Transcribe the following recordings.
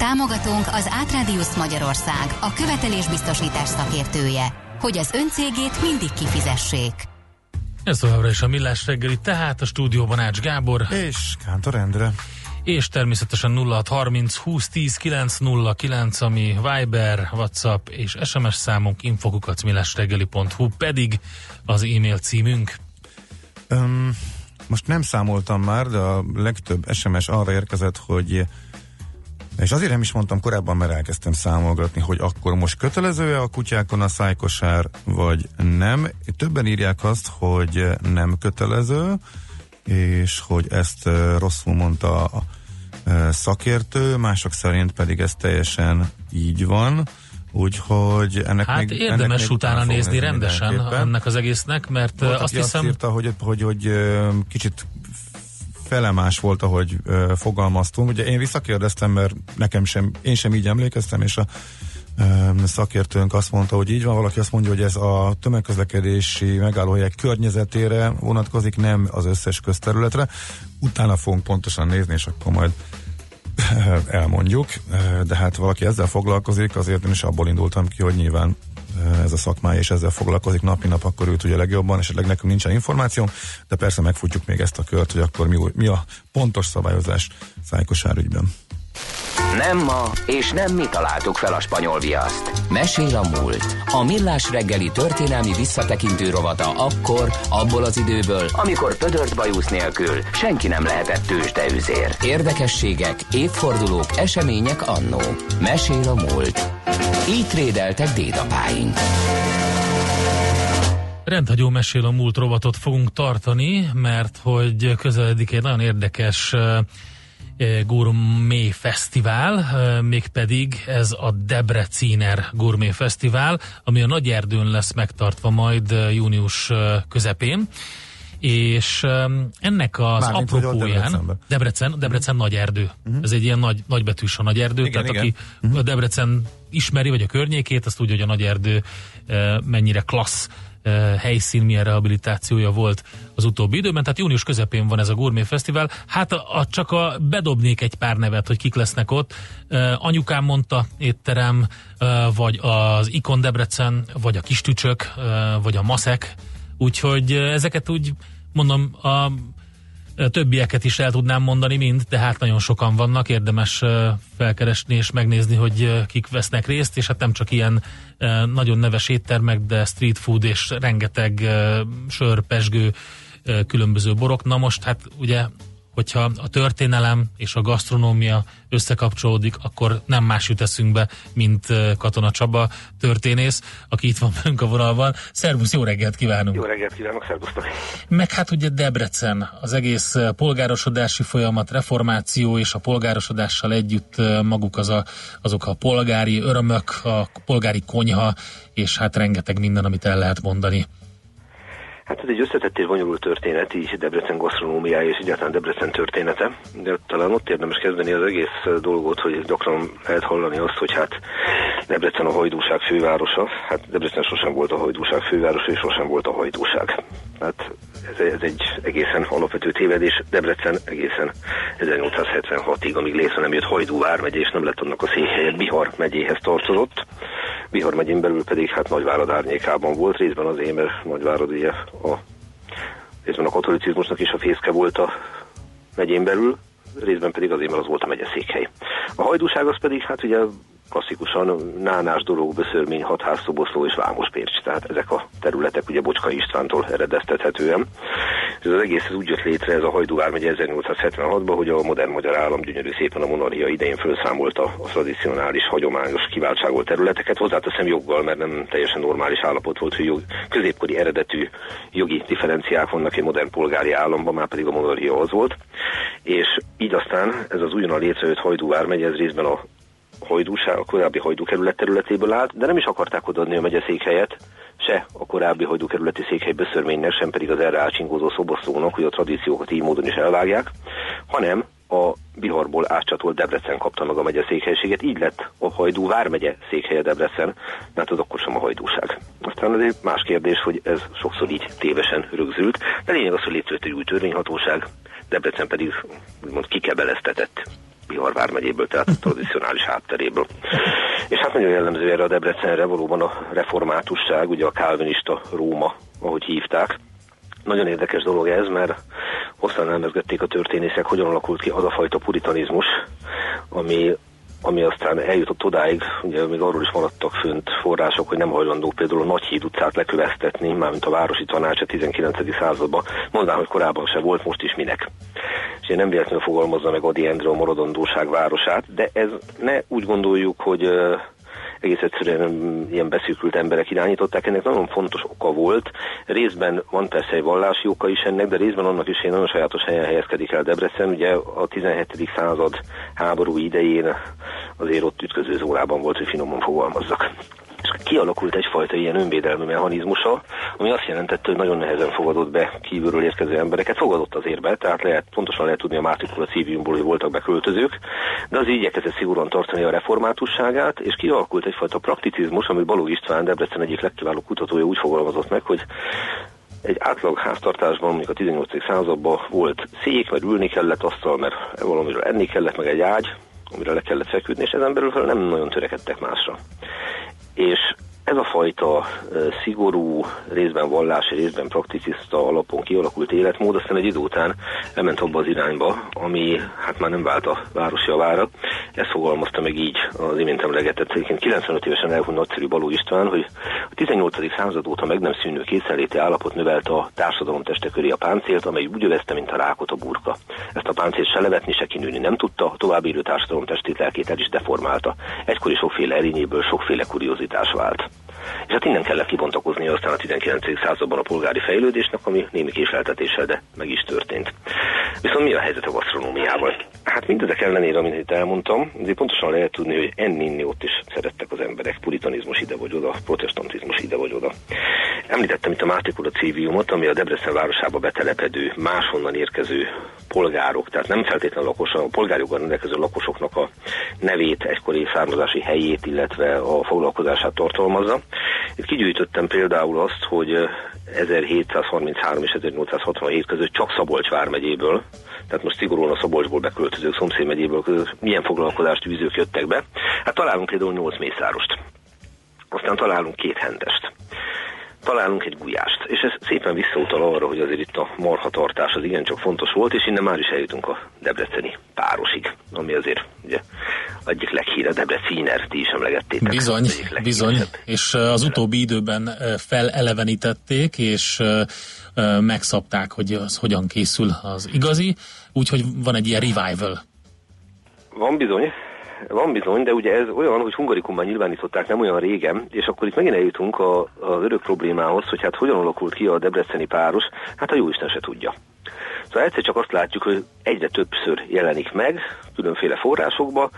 Támogatunk az Átrádiusz Magyarország, a követelésbiztosítás szakértője, hogy az öncégét mindig kifizessék. Ez továbbra is a Millás reggeli, tehát a stúdióban Ács Gábor. És Kántor Endre. És természetesen 0630 2010 909, ami Viber, WhatsApp és SMS számunk infokukacmillásreggeli.hu pedig az e-mail címünk. Um, most nem számoltam már, de a legtöbb SMS arra érkezett, hogy és azért nem is mondtam korábban, mert elkezdtem számolgatni, hogy akkor most kötelező-e a kutyákon a szájkosár, vagy nem. Többen írják azt, hogy nem kötelező, és hogy ezt rosszul mondta a szakértő, mások szerint pedig ez teljesen így van. Úgyhogy ennek hát még, érdemes ennek még utána nézni rendesen ennek az egésznek, mert Volt, azt hiszem... Azt írta, hogy, hogy, hogy kicsit felemás volt, ahogy ö, fogalmaztunk. Ugye én visszakérdeztem, mert nekem sem, én sem így emlékeztem, és a ö, szakértőnk azt mondta, hogy így van, valaki azt mondja, hogy ez a tömegközlekedési megállóhelyek környezetére vonatkozik, nem az összes közterületre. Utána fogunk pontosan nézni, és akkor majd elmondjuk, de hát valaki ezzel foglalkozik, azért én is abból indultam ki, hogy nyilván ez a szakmája, és ezzel foglalkozik napi nap, akkor ő tudja legjobban, esetleg nekünk nincsen információ, de persze megfutjuk még ezt a kört, hogy akkor mi, mi a pontos szabályozás szájkosár ügyben. Nem ma, és nem mi találtuk fel a spanyol viaszt. Mesél a múlt. A millás reggeli történelmi visszatekintő rovata akkor, abból az időből, amikor pödört bajusz nélkül senki nem lehetett tőzsdeüzér. Érdekességek, évfordulók, események annó. Mesél a múlt. Így trédeltek dédapáink. Rendhagyó mesél a múlt rovatot fogunk tartani, mert hogy közeledik egy nagyon érdekes Gourmet Fesztivál, mégpedig ez a Debreciner Gourmet Fesztivál, ami a Nagy Erdőn lesz megtartva majd június közepén és ennek az Mármint, apropóján Debrecen, Debrecen nagy erdő. Uh-huh. Ez egy ilyen nagy, nagybetűs a nagy erdő, igen, tehát igen. aki uh-huh. a Debrecen ismeri, vagy a környékét, azt tudja, hogy a nagy erdő mennyire klassz helyszín, milyen rehabilitációja volt az utóbbi időben, tehát június közepén van ez a Gourmet Fesztivál. Hát a, a, csak a, bedobnék egy pár nevet, hogy kik lesznek ott. Anyukám mondta étterem, vagy az Ikon Debrecen, vagy a Kistücsök, vagy a Maszek. Úgyhogy ezeket úgy mondom, a többieket is el tudnám mondani mind, tehát nagyon sokan vannak, érdemes felkeresni és megnézni, hogy kik vesznek részt, és hát nem csak ilyen nagyon neves éttermek, de street food és rengeteg sör, pesgő, különböző borok. Na most hát ugye hogyha a történelem és a gasztronómia összekapcsolódik, akkor nem más jut eszünkbe, mint Katona Csaba történész, aki itt van velünk a vonalban. Szervusz, jó reggelt kívánunk! Jó reggelt kívánok, szervusztok! Meg hát ugye Debrecen, az egész polgárosodási folyamat, reformáció és a polgárosodással együtt maguk az a, azok a polgári örömök, a polgári konyha, és hát rengeteg minden, amit el lehet mondani. Hát ez egy összetett és bonyolult történet, így Debrecen gasztronómiája és egyáltalán Debrecen története, de talán ott érdemes kezdeni az egész dolgot, hogy gyakran lehet hallani azt, hogy hát Debrecen a hajdúság fővárosa. Hát Debrecen sosem volt a hajdúság fővárosa, és sosem volt a hajdúság. Hát ez, ez egy egészen alapvető tévedés. Debrecen egészen 1876-ig, amíg Lésza nem jött Hajdú vármegye, és nem lett annak a székhelyet, Bihar megyéhez tartozott. Bihar megyén belül pedig hát Nagyvárad árnyékában volt, részben azért, mert Nagyvárad ugye a, részben a katolicizmusnak is a fészke volt a megyén belül, részben pedig azért, mert az volt a megye székhely. A hajdúság az pedig, hát ugye klasszikusan nánás dolog, beszörmény, hatház, szoboszló és Vámospércs. Tehát ezek a területek ugye Bocska Istvántól eredeztethetően. Ez az egész ez úgy jött létre, ez a Hajdú vármegye 1876-ban, hogy a modern magyar állam gyönyörű szépen a monarchia idején felszámolta a tradicionális, hagyományos, kiváltságolt területeket. Hozzáteszem joggal, mert nem teljesen normális állapot volt, hogy jog, középkori eredetű jogi differenciák vannak egy modern polgári államban, már pedig a monarchia az volt. És így aztán ez az újonnan létrejött Hajdú vármegye, ez részben a hajdúság, a korábbi hajdúkerület területéből állt, de nem is akarták odaadni a megyeszékhelyet, se a korábbi hajdúkerületi székhely beszörménynek, sem pedig az erre átsingózó szobosztónak, hogy a tradíciókat így módon is elvágják, hanem a Biharból átcsatolt Debrecen kapta meg a megye székhelységet, így lett a Hajdú vármegye székhelye Debrecen, mert az akkor sem a hajdúság. Aztán az egy más kérdés, hogy ez sokszor így tévesen rögzült, de lényeg az, hogy létrejött egy új törvényhatóság, Debrecen pedig úgymond kikebeleztetett Bihar vármegyéből, tehát a tradicionális hátteréből. És hát nagyon jellemző erre a Debrecenre valóban a reformátusság, ugye a kálvinista Róma, ahogy hívták, nagyon érdekes dolog ez, mert hosszan elmezgették a történészek, hogyan alakult ki az a fajta puritanizmus, ami, ami aztán eljutott odáig, ugye még arról is maradtak fönt források, hogy nem hajlandók például a Nagyhíd utcát lekövesztetni, mármint a városi tanács a 19. században. Mondván, hogy korábban se volt, most is minek. És én nem véletlenül fogalmazza meg Adi Endre a maradandóság városát, de ez ne úgy gondoljuk, hogy egész egyszerűen ilyen beszűkült emberek irányították. Ennek nagyon fontos oka volt. Részben van persze egy vallási oka is ennek, de részben annak is egy nagyon sajátos helyen helyezkedik el Debrecen. Ugye a 17. század háború idején azért ott ütköző zólában volt, hogy finoman fogalmazzak és kialakult egyfajta ilyen önvédelmi mechanizmusa, ami azt jelentette, hogy nagyon nehezen fogadott be kívülről érkező embereket, fogadott azért be, tehát lehet, pontosan lehet tudni a Mártikula Civiumból, hogy voltak beköltözők, de az igyekezett szigorúan tartani a reformátusságát, és kialakult egyfajta prakticizmus, amit Baló István, Debrecen egyik legkiválóbb kutatója úgy fogalmazott meg, hogy egy átlag háztartásban, mondjuk a 18. században volt szék, mert ülni kellett asztal, mert valamiről enni kellett, meg egy ágy, amire le kellett feküdni, és ezen belül nem nagyon törekedtek másra és ez a fajta szigorú, részben vallási, részben prakticista alapon kialakult életmód aztán egy idő után elment abba az irányba, ami hát már nem vált a város javára. Ezt fogalmazta meg így az imént emlegetett, 95 évesen elhunyt nagyszerű Baló István, hogy a 18. század óta meg nem szűnő készenléti állapot növelte a társadalom teste köré a páncélt, amely úgy övezte, mint a rákot a burka. Ezt a páncélt se levetni, se kinőni nem tudta, a további élő társadalom testét lelkét el is deformálta. Egykori sokféle erényéből sokféle kuriozitás vált. És hát innen kellett kibontakozni aztán a 19. században a polgári fejlődésnek, ami némi késleltetéssel, de meg is történt. Viszont mi a helyzet a gasztronómiával? Hát mindezek ellenére, amit itt elmondtam, azért pontosan lehet tudni, hogy enni ott is szerettek az emberek, puritanizmus ide vagy oda, protestantizmus ide vagy oda. Említettem itt a Mátikula Civiumot, ami a Debrecen városába betelepedő, máshonnan érkező polgárok, tehát nem feltétlenül lakos, a polgárjoggal rendelkező lakosoknak a nevét, egykori származási helyét, illetve a foglalkozását tartalmazza. Itt kigyűjtöttem például azt, hogy 1733 és 1867 között csak Szabolcs vármegyéből, tehát most szigorúan a Szabolcsból beköltözők szomszéd megyéből milyen foglalkozást vízők jöttek be. Hát találunk például 8 mészárost. Aztán találunk két hentest találunk egy gulyást. És ez szépen visszautal arra, hogy azért itt a marhatartás az igencsak fontos volt, és innen már is eljutunk a debreceni párosig, ami azért ugye egyik leghíre Debreciner, ti is emlegettétek. Bizony, bizony, és az utóbbi időben felelevenítették, és megszabták, hogy az hogyan készül az igazi, úgyhogy van egy ilyen revival. Van bizony, van bizony, de ugye ez olyan, hogy hungarikumban nyilvánították nem olyan régen, és akkor itt megint eljutunk a, az örök problémához, hogy hát hogyan alakult ki a debreceni páros, hát a jóisten se tudja. Szóval egyszer csak azt látjuk, hogy egyre többször jelenik meg, különféle forrásokba,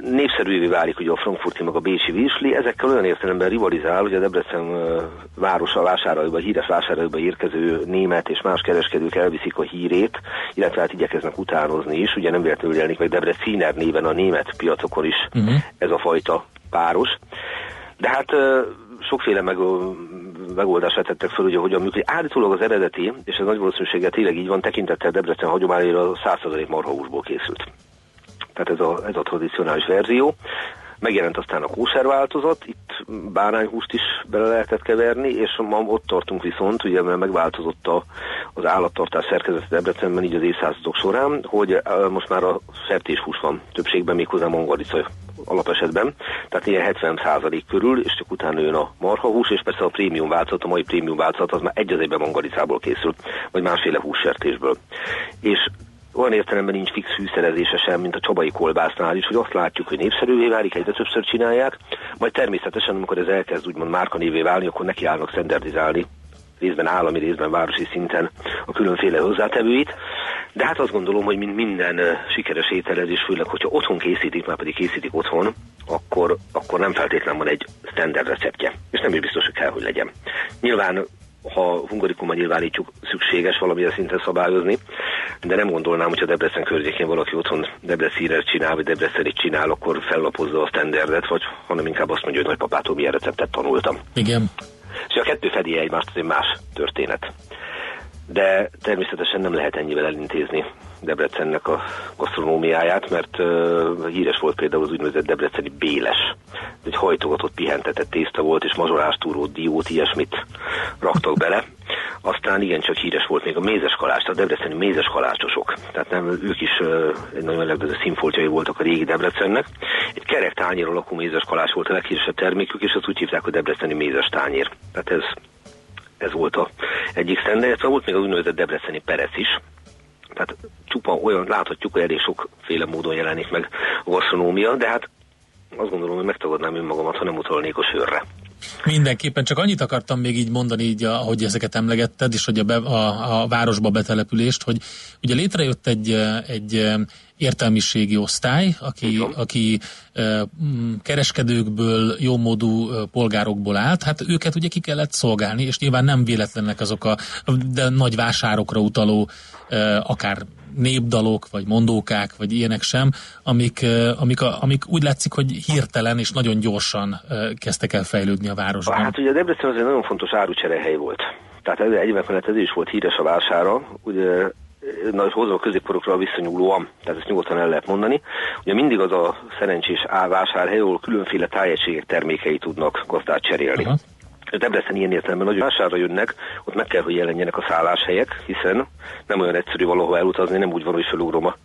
népszerűvé válik ugye a frankfurti meg a bécsi virsli, ezekkel olyan értelemben rivalizál, hogy a Debrecen városa vásárolóba, híres vásárolóba érkező német és más kereskedők elviszik a hírét, illetve hát igyekeznek utánozni is, ugye nem véletlenül jelenik meg Debreciner néven a német piacokon is uh-huh. ez a fajta páros. De hát sokféle meg, megoldását tettek fel, ugye hogyan működik. Állítólag az eredeti, és ez nagy valószínűséggel tényleg így van, tekintettel Debrecen hagyományra 100% marhahúsból készült tehát ez a, ez a tradicionális verzió. Megjelent aztán a kóser változat, itt bárányhúst is bele lehetett keverni, és ma ott tartunk viszont, ugye mert megváltozott a, az állattartás szerkezet Debrecenben így az évszázadok során, hogy most már a sertéshús van többségben, méghozzá mongolica alapesetben, tehát ilyen 70% körül, és csak utána jön a marhahús, és persze a prémium változat, a mai prémium változat az már egy az egyben mongolicából készült, vagy másféle hússertésből. És olyan értelemben nincs fix fűszerezése sem, mint a csabai kolbásznál is, hogy azt látjuk, hogy népszerűvé válik, egyre többször csinálják, majd természetesen, amikor ez elkezd úgymond márkanévé válni, akkor nekiállnak standardizálni részben állami, részben városi szinten a különféle hozzátevőit. De hát azt gondolom, hogy mint minden sikeres ételezés, főleg, hogyha otthon készítik, már pedig készítik otthon, akkor, akkor nem feltétlenül van egy standard receptje. És nem is biztos, hogy kell, hogy legyen. Nyilván ha hungarikumban nyilvánítjuk, szükséges valamilyen szinten szabályozni, de nem gondolnám, hogyha Debrecen környékén valaki otthon Debrecenre csinál, vagy Debrecenit csinál, akkor fellapozza a standardet, vagy hanem inkább azt mondja, hogy nagypapától milyen receptet tanultam. Igen. És a kettő fedi egymást, az egy más történet. De természetesen nem lehet ennyivel elintézni Debrecennek a gasztronómiáját, mert uh, híres volt például az úgynevezett debreceni béles. Ez egy hajtogatott, pihentetett tészta volt, és mazsolástúró, diót, ilyesmit raktak bele. Aztán igencsak híres volt még a mézes kalács, a debreceni mézes kalácsosok. Tehát nem, ők is uh, egy nagyon legnagyobb színfoltjai voltak a régi Debrecennek. Egy kerek tányér alakú mézes kalács volt a leghíresebb termékük, és azt úgy hívták, hogy debreceni mézes tányér. Tehát ez ez volt a egyik szende, illetve volt még az úgynevezett debreceni perec is, tehát csupa olyan, láthatjuk, hogy elég sokféle módon jelenik meg a gasztronómia, de hát azt gondolom, hogy megtagadnám önmagamat, ha nem utalnék a sörre. Mindenképpen csak annyit akartam még így mondani, így, ahogy ezeket emlegetted, és hogy a, be, a, a városba betelepülést, hogy ugye létrejött egy, egy értelmiségi osztály, aki, aki kereskedőkből, jómódú polgárokból állt, hát őket ugye ki kellett szolgálni, és nyilván nem véletlenek azok a de nagy vásárokra utaló akár népdalok, vagy mondókák, vagy ilyenek sem, amik, amik, amik úgy látszik, hogy hirtelen és nagyon gyorsan kezdtek el fejlődni a városban. Hát ugye Debrecen az egy nagyon fontos árucserehely volt. Tehát egyébként ez is volt híres a vására, ugye nagy hozzá a középkorokra viszonyulóan, tehát ezt nyugodtan el lehet mondani. Ugye mindig az a szerencsés vásárhely, ahol különféle tájegységek termékei tudnak gazdát cserélni. Uh-huh. Debrecen ilyen értelemben nagy vásárra jönnek, ott meg kell, hogy jelenjenek a szálláshelyek, hiszen nem olyan egyszerű valahova elutazni, nem úgy van, hogy felugrom a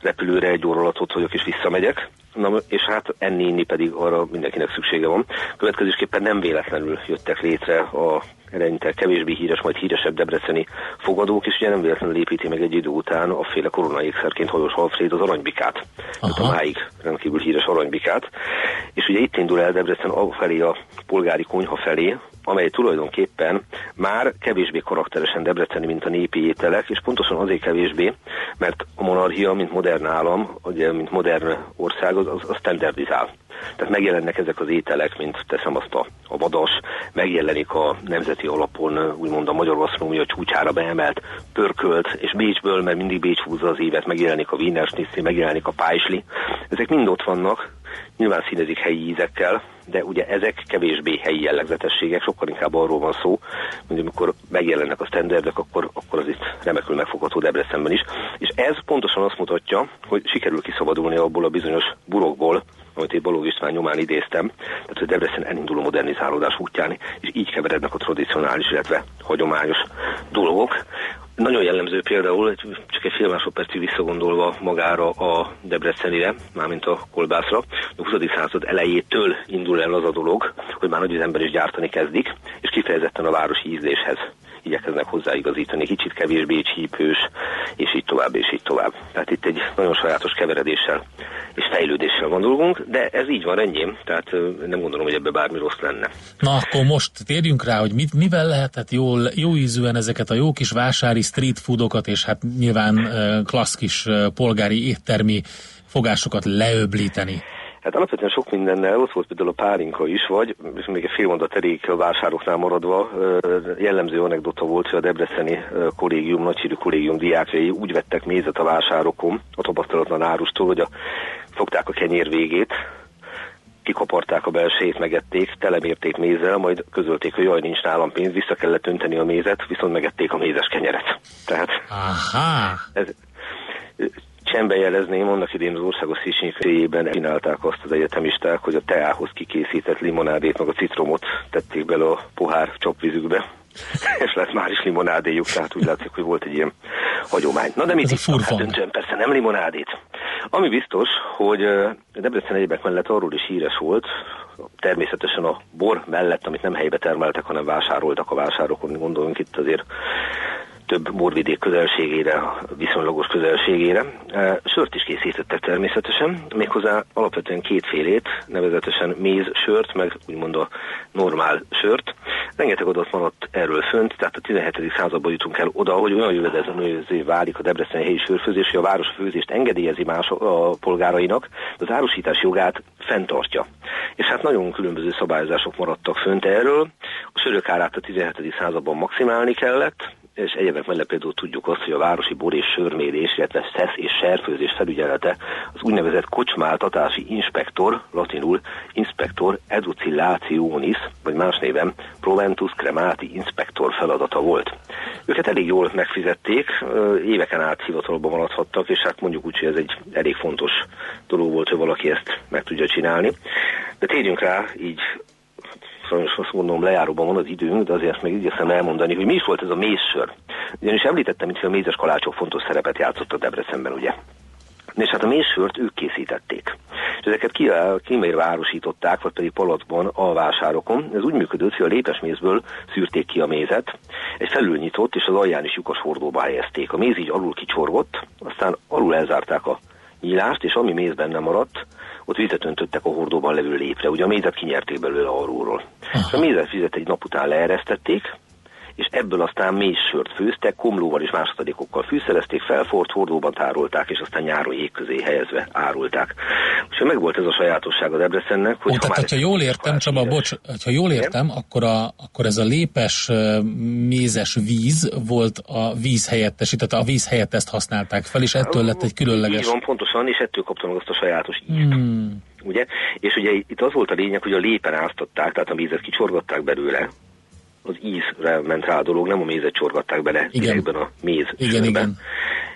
repülőre egy óra alatt ott vagyok és visszamegyek, Na, és hát enni, inni pedig arra mindenkinek szüksége van. Következésképpen nem véletlenül jöttek létre a eleinte kevésbé híres, majd híresebb debreceni fogadók, és ugye nem véletlenül építi meg egy idő után a féle koronaékszerként hajós Alfred az aranybikát, a máig rendkívül híres aranybikát. És ugye itt indul el Debrecen felé a polgári konyha felé, amely tulajdonképpen már kevésbé karakteresen debreceni, mint a népi ételek, és pontosan azért kevésbé, mert a monarchia, mint modern állam, ugye, mint modern ország, az, az standardizál. Tehát megjelennek ezek az ételek, mint teszem azt a, a vadas, megjelenik a nemzeti alapon, úgymond a magyar gasztronómia csúcsára beemelt pörkölt, és Bécsből, mert mindig Bécs húzza az évet, megjelenik a Wiener Schnitzel, megjelenik a pájsli. Ezek mind ott vannak, nyilván színezik helyi ízekkel, de ugye ezek kevésbé helyi jellegzetességek, sokkal inkább arról van szó, hogy amikor megjelennek a standardek, akkor, akkor az itt remekül megfogható Debrecenben is. És ez pontosan azt mutatja, hogy sikerül kiszabadulni abból a bizonyos burokból, amit én Balogh István nyomán idéztem, tehát hogy Debrecen elinduló modernizálódás útján, és így keverednek a tradicionális, illetve hagyományos dolgok. Nagyon jellemző például, csak egy fél másodpercig visszagondolva magára a Debrecenire, mármint a kolbászra, 20. század elejétől indul el az a dolog, hogy már nagy az ember is gyártani kezdik, és kifejezetten a városi ízléshez igyekeznek hozzáigazítani, kicsit kevésbé csípős, és így tovább, és így tovább. Tehát itt egy nagyon sajátos keveredéssel és fejlődéssel van dolgunk, de ez így van ennyi, tehát nem gondolom, hogy ebbe bármi rossz lenne. Na akkor most térjünk rá, hogy mit, mivel lehetett jól, jó ízűen ezeket a jó kis vásári street foodokat, és hát nyilván klassz polgári éttermi fogásokat leöblíteni. Hát alapvetően sok mindennel, ott volt például a pálinka is, vagy, és még egy fél mondat elég a vásároknál maradva, jellemző anekdota volt, hogy a Debreceni kollégium, nagysírű kollégium diákjai úgy vettek mézet a vásárokon, a tapasztalatlan árustól, hogy a, fogták a kenyér végét, kikaparták a belsejét, megették, telemérték mézzel, majd közölték, hogy jaj, nincs nálam pénz, vissza kellett önteni a mézet, viszont megették a mézes kenyeret. Tehát Aha. Ez, csembe jelezném, annak idén az országos széchenyi csinálták azt az egyetemisták, hogy a teához kikészített limonádét, meg a citromot tették bele a pohár csapvízükbe, és lett már is limonádéjuk, tehát úgy látszik, hogy volt egy ilyen hagyomány. Na de mit is? Hát döntsön, persze nem limonádét. Ami biztos, hogy Debrecen egyebek mellett arról is híres volt, természetesen a bor mellett, amit nem helybe termeltek, hanem vásároltak a vásárokon, gondolunk itt azért több borvidék közelségére, viszonylagos közelségére. Sört is készítettek természetesen, méghozzá alapvetően kétfélét, nevezetesen méz sört, meg úgymond a normál sört. Rengeteg adat maradt erről fönt, tehát a 17. században jutunk el oda, hogy olyan jövedelmező válik a Debrecen helyi sörfőzés, hogy a város főzést engedélyezi más a polgárainak, de az árusítás jogát fenntartja. És hát nagyon különböző szabályozások maradtak fönt erről. A sörök árát a 17. században maximálni kellett, és egyébként mellett például tudjuk azt, hogy a városi bor és sörmérés, illetve szesz és serfőzés felügyelete az úgynevezett kocsmáltatási inspektor, latinul inspektor educillationis, vagy más néven Proventus Cremati inspektor feladata volt. Őket elég jól megfizették, éveken át hivatalban maradhattak, és hát mondjuk úgy, hogy ez egy elég fontos dolog volt, hogy valaki ezt meg tudja csinálni. De térjünk rá így sajnos azt mondom, lejáróban van az időnk, de azért meg igyekszem elmondani, hogy mi is volt ez a mézsör. Ugyanis említettem, hogy a mézes kalácsok fontos szerepet játszottak Debrecenben, ugye? És hát a mézsört ők készítették. És ezeket kímérve árusították, vagy pedig palacban a vásárokon. Ez úgy működött, hogy a lépes mézből szűrték ki a mézet, egy felülnyitott és az alján is lyukas hordóba helyezték. A méz így alul kicsorgott, aztán alul elzárták a nyílást, és ami méz benne maradt, ott vizet öntöttek a hordóban levő lépre. Ugye a mézet kinyerték belőle arról. A mézet vizet egy nap után leeresztették, és ebből aztán mély sört főztek, komlóval és másodikokkal fűszerezték, felfort, hordóban tárolták, és aztán nyáron jég közé helyezve árulták. És meg volt ez a sajátosság a Debrecennek, hogy... Ó, ha tehát, ha jól értem, Csaba, éves... bocs, ha jól értem, akkor, a, akkor ez a lépes mézes víz volt a víz helyettes, tehát a víz helyett ezt használták fel, és ettől lett egy különleges... Így van, pontosan, és ettől kaptam azt a sajátos ízt. Hmm. Ugye? És ugye itt az volt a lényeg, hogy a lépen áztatták, tehát a vízet kicsorgatták belőle, az ízre ment rá a dolog, nem a mézet csorgatták bele igen. a méz igen, igen.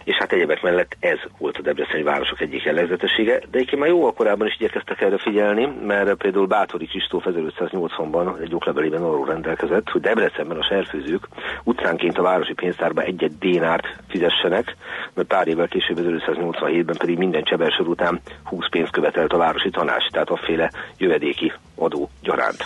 És hát egyebek mellett ez volt a Debreceni városok egyik jellegzetessége, de egyébként már jó korábban is igyekeztek erre figyelni, mert például Bátori Kristóf 1580-ban egy oklevelében arról rendelkezett, hogy Debrecenben a serfőzők utcánként a városi pénztárba egy-egy dénárt fizessenek, mert pár évvel később 1587-ben pedig minden csebelsor után 20 pénzt követelt a városi tanács, tehát afféle jövedéki adó gyaránt.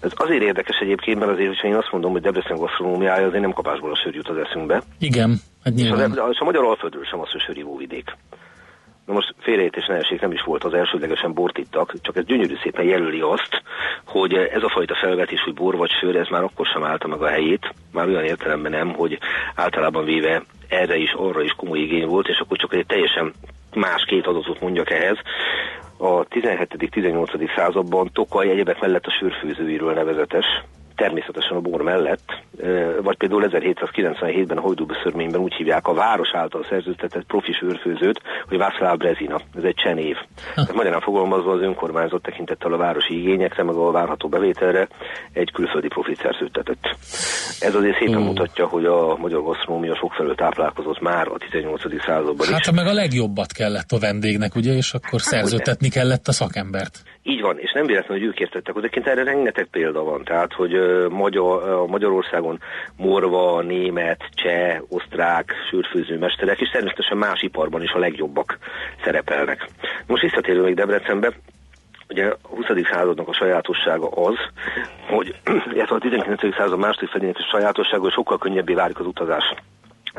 Ez azért érdekes egyébként, mert azért, hogyha én azt mondom, hogy Debrecen gasztronómiája, azért nem kapásból a sör jut az eszünkbe. Igen, hát nyilván. És a, és a magyar alföldről sem az, hogy sörívó vidék. Na most félreértés ne esik, nem is volt az elsődlegesen bort ittak, csak ez gyönyörű szépen jelöli azt, hogy ez a fajta felvetés, hogy bor vagy sör, ez már akkor sem állta meg a helyét, már olyan értelemben nem, hogy általában véve erre is, arra is komoly igény volt, és akkor csak egy teljesen más két adatot mondjak ehhez a 17.-18. században Tokaj egyebek mellett a sörfőzőiről nevezetes, természetesen a bor mellett, vagy például 1797-ben a Hojdúbeszörményben úgy hívják a város által szerződtetett profi sörfőzőt, hogy Václav Brezina, ez egy csenév. Tehát magyarán fogalmazva az önkormányzat tekintettel a városi igényekre, meg a várható bevételre egy külföldi profit szerződtetett. Ez azért szépen hmm. mutatja, hogy a magyar gasztronómia sokfelől táplálkozott már a 18. században Hát is. meg a legjobbat kellett a vendégnek, ugye, és akkor hát, szerződtetni kellett a szakembert. Így van, és nem véletlenül, hogy ők értettek. Egyébként erre rengeteg példa van. Tehát, hogy Magyar, Magyarországon morva, német, cseh, osztrák sörfőzőmesterek, és természetesen más iparban is a legjobbak szerepelnek. Most visszatérő még Debrecenbe, Ugye a 20. századnak a sajátossága az, hogy illetve a 19. század második felének a sajátossága, hogy sokkal könnyebbé válik az utazás.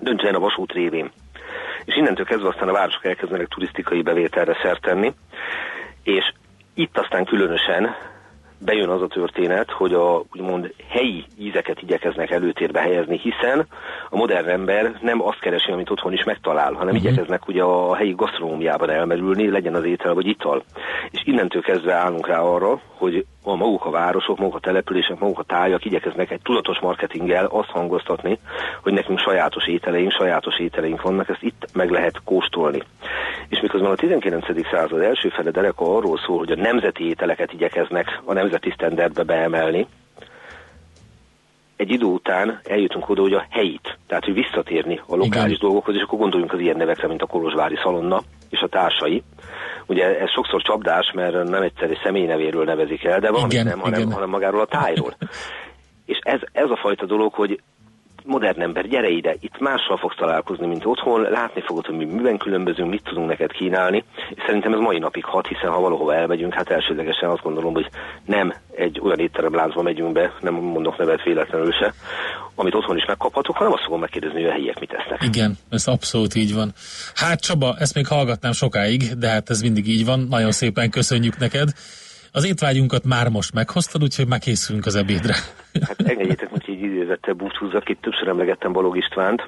Döntően a vasút révén. És innentől kezdve aztán a városok elkezdenek turisztikai bevételre szert tenni, és itt aztán különösen bejön az a történet, hogy a úgymond helyi ízeket igyekeznek előtérbe helyezni, hiszen a modern ember nem azt keresi, amit otthon is megtalál, hanem uh-huh. igyekeznek ugye a helyi gasztronómiában elmerülni, legyen az étel vagy ital. És innentől kezdve állunk rá arra, hogy maguk a városok, maguk a települések, maguk a tájak igyekeznek egy tudatos marketinggel azt hangoztatni, hogy nekünk sajátos ételeink, sajátos ételeink vannak, ezt itt meg lehet kóstolni. És miközben a 19. század első fele dereka arról szól, hogy a nemzeti ételeket igyekeznek a nemzeti sztenderdbe beemelni, egy idő után eljutunk oda, hogy a helyit, tehát hogy visszatérni a lokális Igen. dolgokhoz, és akkor gondoljunk az ilyen nevekre, mint a Kolozsvári Szalonna és a társai. Ugye ez sokszor csapdás, mert nem egyszer egy személy nevéről nevezik el, de van nem, hanem, hanem magáról a tájról. és ez, ez a fajta dolog, hogy modern ember, gyere ide, itt mással fogsz találkozni, mint otthon, látni fogod, hogy mi miben különbözünk, mit tudunk neked kínálni, és szerintem ez mai napig hat, hiszen ha valahova elmegyünk, hát elsődlegesen azt gondolom, hogy nem egy olyan étteremláncba megyünk be, nem mondok nevet véletlenül se, amit otthon is megkaphatok, hanem azt fogom megkérdezni, hogy a helyiek mit tesznek. Igen, ez abszolút így van. Hát Csaba, ezt még hallgatnám sokáig, de hát ez mindig így van. Nagyon szépen köszönjük neked. Az étvágyunkat már most meghoztad, úgyhogy megkészülünk az ebédre. Hát engedjétek, így idézettel búcsúzzak, itt többször emlegettem Balog Istvánt,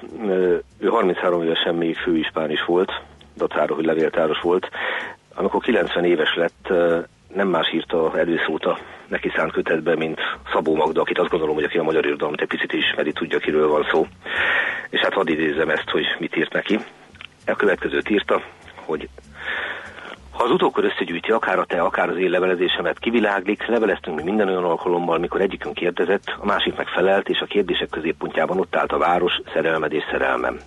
ő 33 évesen még főispán is volt, dacára, hogy levéltáros volt. Amikor 90 éves lett, nem más írta előszót a neki szánt kötetbe, mint Szabó Magda, akit azt gondolom, hogy aki a magyar irodalmat egy picit ismeri, tudja, kiről van szó. És hát hadd idézem ezt, hogy mit írt neki. A következőt írta, hogy az utókor összegyűjti akár a te, akár az én levelezésemet, kiviláglik, leveleztünk mi minden olyan alkalommal, mikor egyikünk kérdezett, a másik megfelelt, és a kérdések középpontjában ott állt a város, szerelmed és szerelmem.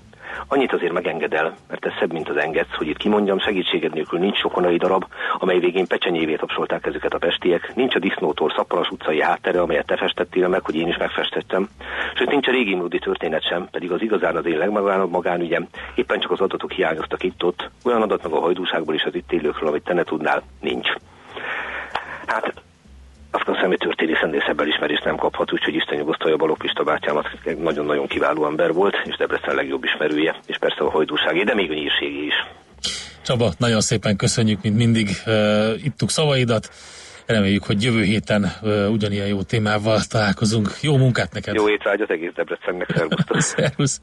Annyit azért megengedel, mert ez szebb, mint az engedsz, hogy itt kimondjam, segítséged nélkül nincs sokonai darab, amely végén pecsenyévé tapsolták ezeket a pestiek, nincs a disznótól szapparas utcai háttere, amelyet te festettél meg, hogy én is megfestettem. Sőt, nincs a régi módi történet sem, pedig az igazán az én legmagánabb magánügyem, éppen csak az adatok hiányoztak itt-ott, olyan adat meg a hajdúságból is az itt élőkről, amit te ne tudnál, nincs. Hát azt a személy történészendész elismerést nem kaphat, úgyhogy Isten nyugosztalja Balogh bátyámat nagyon-nagyon kiváló ember volt, és Debrecen legjobb ismerője, és persze a hajdúságé, de még a nyírségé is. Csaba, nagyon szépen köszönjük, mint mindig uh, ittuk szavaidat. Reméljük, hogy jövő héten uh, ugyanilyen jó témával találkozunk. Jó munkát neked! Jó étvágyat egész Debrecennek, szervusztok! Szervusz!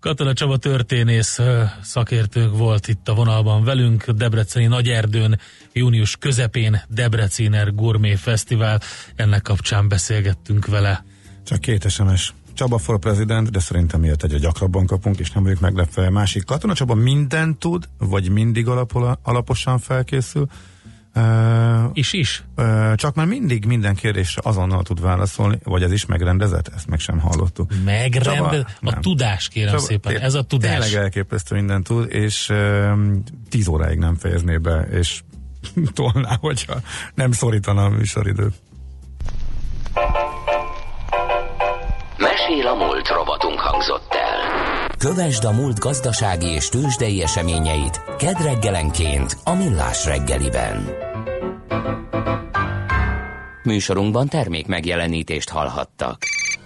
Katona Csaba történész szakértőnk volt itt a vonalban velünk, Debreceni Nagyerdőn június közepén Debreciner Gourmet Fesztivál. Ennek kapcsán beszélgettünk vele. Csak két SMS. Csaba for president, de szerintem ilyet egyre gyakrabban kapunk, és nem vagyok meglepve. Másik Katona Csaba mindent tud, vagy mindig alapol, alaposan felkészül. Uh, is is? Uh, csak már mindig minden kérdésre azonnal tud válaszolni, vagy ez is megrendezett? Ezt meg sem hallottuk. Megrendezett? A tudás, kérem Csaba, szépen. Ez a tudás. Tényleg elképesztő mindent tud, és uh, tíz óráig nem fejezné be, és tolná, hogyha nem szorítana a műsoridőt. Mesél a múlt robotunk hangzott el. Kövesd a múlt gazdasági és tőzsdei eseményeit kedreggelenként a Millás reggeliben. Műsorunkban termék megjelenítést hallhattak.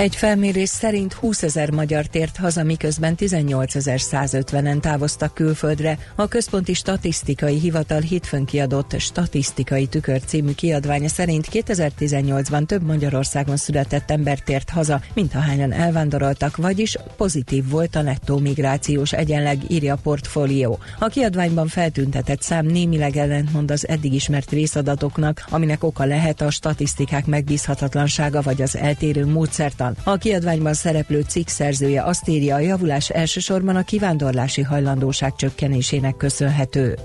Egy felmérés szerint 20 ezer magyar tért haza, miközben 18.150-en távoztak külföldre. A Központi Statisztikai Hivatal hétfőn kiadott Statisztikai Tükör című kiadványa szerint 2018-ban több Magyarországon született ember tért haza, mint ahányan elvándoroltak, vagyis pozitív volt a nettó migrációs egyenleg, írja a portfólió. A kiadványban feltüntetett szám némileg ellentmond az eddig ismert részadatoknak, aminek oka lehet a statisztikák megbízhatatlansága vagy az eltérő módszertan van. A kiadványban szereplő cikk szerzője azt írja, a javulás elsősorban a kivándorlási hajlandóság csökkenésének köszönhető.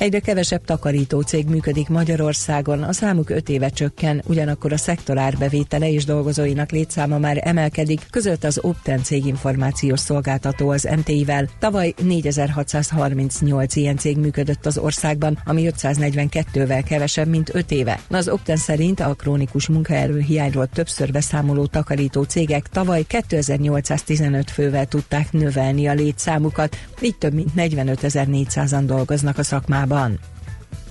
Egyre kevesebb takarító cég működik Magyarországon, a számuk 5 éve csökken, ugyanakkor a szektor árbevétele és dolgozóinak létszáma már emelkedik, között az Opten cég információs szolgáltató az MTI-vel. Tavaly 4638 ilyen cég működött az országban, ami 542-vel kevesebb, mint 5 éve. Az Opten szerint a krónikus munkaerő hiányról többször beszámoló takarító cégek tavaly 2815 fővel tudták növelni a létszámukat, így több mint 45.400-an dolgoznak a szakmában. Európában.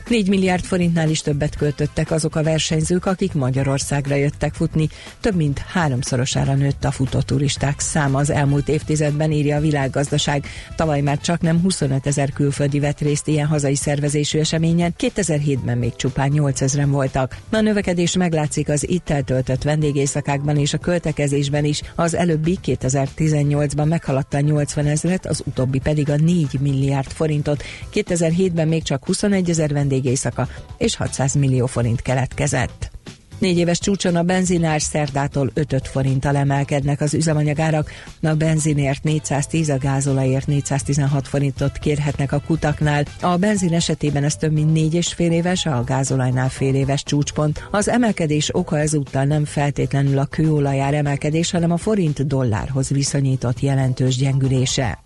4 milliárd forintnál is többet költöttek azok a versenyzők, akik Magyarországra jöttek futni. Több mint háromszorosára nőtt a futóturisták száma az elmúlt évtizedben, írja a világgazdaság. Tavaly már csak nem 25 ezer külföldi vett részt ilyen hazai szervezésű eseményen, 2007-ben még csupán 8 ezeren voltak. A növekedés meglátszik az itt eltöltött vendégészakákban és a költekezésben is. Az előbbi 2018-ban meghaladta 80 ezeret, az utóbbi pedig a 4 milliárd forintot. 2007-ben még csak 21 ezer vendég éjszaka, és 600 millió forint keletkezett. Négy éves csúcson a benzinár szerdától 5 forinttal emelkednek az üzemanyagárak, a benzinért 410, a gázolajért 416 forintot kérhetnek a kutaknál. A benzin esetében ez több mint négy és fél éves, a gázolajnál fél éves csúcspont. Az emelkedés oka ezúttal nem feltétlenül a kőolajár emelkedés, hanem a forint dollárhoz viszonyított jelentős gyengülése.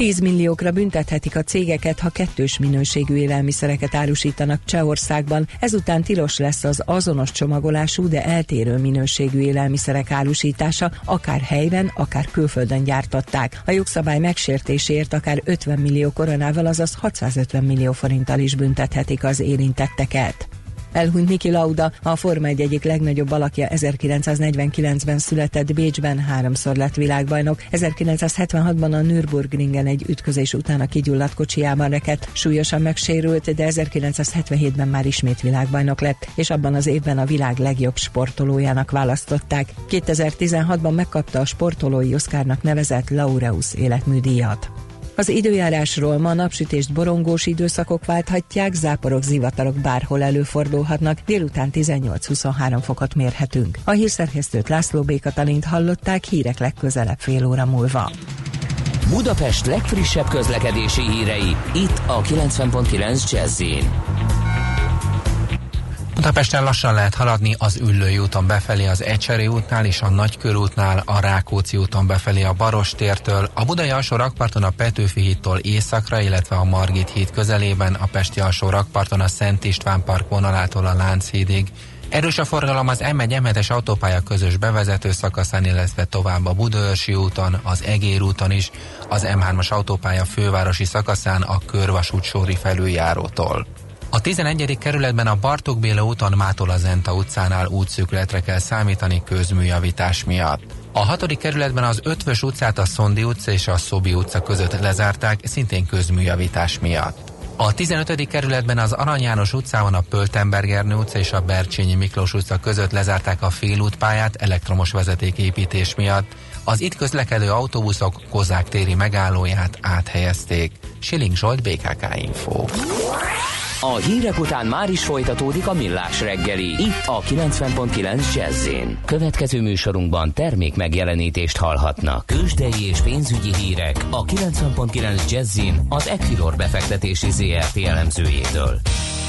10 milliókra büntethetik a cégeket, ha kettős minőségű élelmiszereket árusítanak Csehországban. Ezután tilos lesz az azonos csomagolású, de eltérő minőségű élelmiszerek árusítása, akár helyben, akár külföldön gyártották. A jogszabály megsértéséért akár 50 millió koronával, azaz 650 millió forinttal is büntethetik az érintetteket. Elhunyt Niki Lauda, a Forma 1 egyik legnagyobb alakja 1949-ben született Bécsben, háromszor lett világbajnok. 1976-ban a Nürburgringen egy ütközés után a kigyulladt kocsijában rekedt, súlyosan megsérült, de 1977-ben már ismét világbajnok lett, és abban az évben a világ legjobb sportolójának választották. 2016-ban megkapta a sportolói Oszkárnak nevezett Laureus életműdíjat. Az időjárásról ma napsütést borongós időszakok válthatják, záporok, zivatarok bárhol előfordulhatnak, délután 18-23 fokot mérhetünk. A hírszerkesztőt László B. Katalint hallották hírek legközelebb fél óra múlva. Budapest legfrissebb közlekedési hírei, itt a 90.9 jazz Budapesten lassan lehet haladni az Üllői úton befelé az Ecseri útnál és a Nagykörútnál, a Rákóczi úton befelé a Barostértől, a Budai alsó rakparton a Petőfi hídtól északra, illetve a Margit híd közelében, a Pesti alsó rakparton a Szent István park vonalától a Lánchídig. Erős a forgalom az M1 m autópálya közös bevezető szakaszán, illetve tovább a Budaörsi úton, az Egér úton is, az M3-as autópálya fővárosi szakaszán a Körvasút sori felüljárótól. A 11. kerületben a Bartók Béla úton mától a Zenta utcánál útszűkületre kell számítani közműjavítás miatt. A 6. kerületben az Ötvös utcát a Szondi utca és a Szobi utca között lezárták, szintén közműjavítás miatt. A 15. kerületben az Arany János utcában a Pöltenbergernő utca és a Bercsényi Miklós utca között lezárták a félútpályát elektromos vezetéképítés miatt. Az itt közlekedő autóbuszok Kozák téri megállóját áthelyezték. Siling Zsolt, BKK Info. A hírek után már is folytatódik a millás reggeli. Itt a 90.9 jazz Következő műsorunkban termék megjelenítést hallhatnak. Kősdei és pénzügyi hírek a 90.9 jazz az Equilor befektetési ZRT elemzőjétől.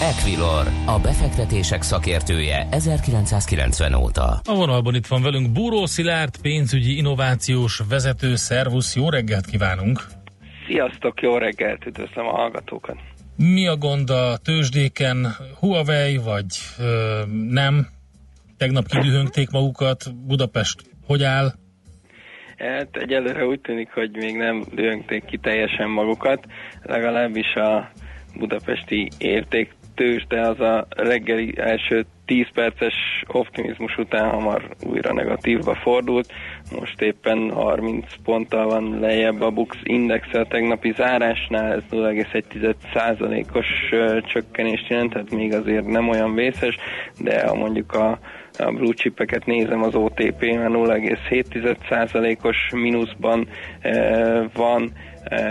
Equilor, a befektetések szakértője 1990 óta. A vonalban itt van velünk Búró Szilárd, pénzügyi innovációs vezető. Szervusz, jó reggelt kívánunk! Sziasztok, jó reggelt, üdvözlöm a hallgatókat! Mi a gond a tőzsdéken? Huawei vagy ö, nem? Tegnap kidühöngték magukat. Budapest hogy áll? Hát egyelőre úgy tűnik, hogy még nem dühöngték ki teljesen magukat, legalábbis a budapesti érték tőzsde az a reggeli első 10 perces optimizmus után hamar újra negatívba fordult. Most éppen 30 ponttal van lejjebb a Bux Index a tegnapi zárásnál, ez 0,1%-os csökkenést jelent, tehát még azért nem olyan vészes, de ha mondjuk a a blue chipeket nézem, az OTP már 0,7%-os mínuszban e, van,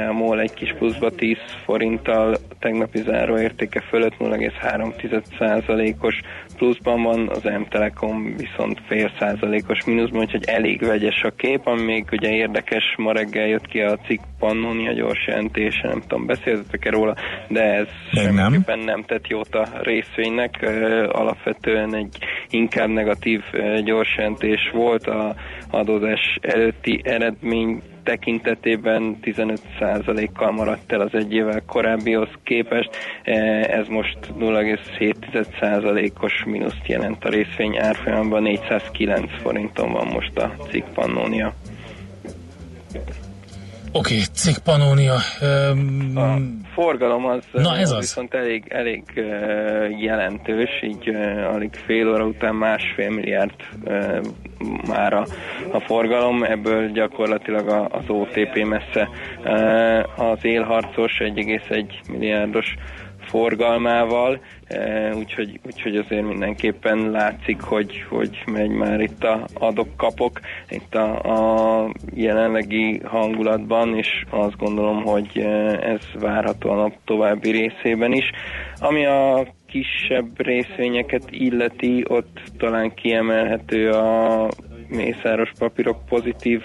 a MOL egy kis pluszba 10 forinttal tegnapi záróértéke fölött 0,3%-os pluszban van, az M-Telekom viszont fél százalékos mínuszban, úgyhogy elég vegyes a kép, ami még ugye érdekes, ma reggel jött ki a cikk Pannonia gyors jelentése, nem tudom, beszéltetek-e róla, de ez semmiképpen nem. nem tett jót a részvénynek, alapvetően egy inkább negatív gyors jelentés volt, a adózás előtti eredmény tekintetében 15%-kal maradt el az egy évvel korábbihoz képest, e, ez most 0,7%-os mínuszt jelent a részvény árfolyamban, 409 forinton van most a cikk Pannonia. Oké, okay, cikk Pannonia. Um, a forgalom az, Na ez az. viszont elég, elég uh, jelentős, így uh, alig fél óra után másfél milliárd uh, már a, a forgalom, ebből gyakorlatilag a, az OTP messze uh, az élharcos 1,1 milliárdos forgalmával, úgyhogy, úgyhogy azért mindenképpen látszik, hogy, hogy megy már itt a adok-kapok itt a, a jelenlegi hangulatban, és azt gondolom, hogy ez várható a nap további részében is. Ami a kisebb részvényeket illeti, ott talán kiemelhető a mészáros papírok pozitív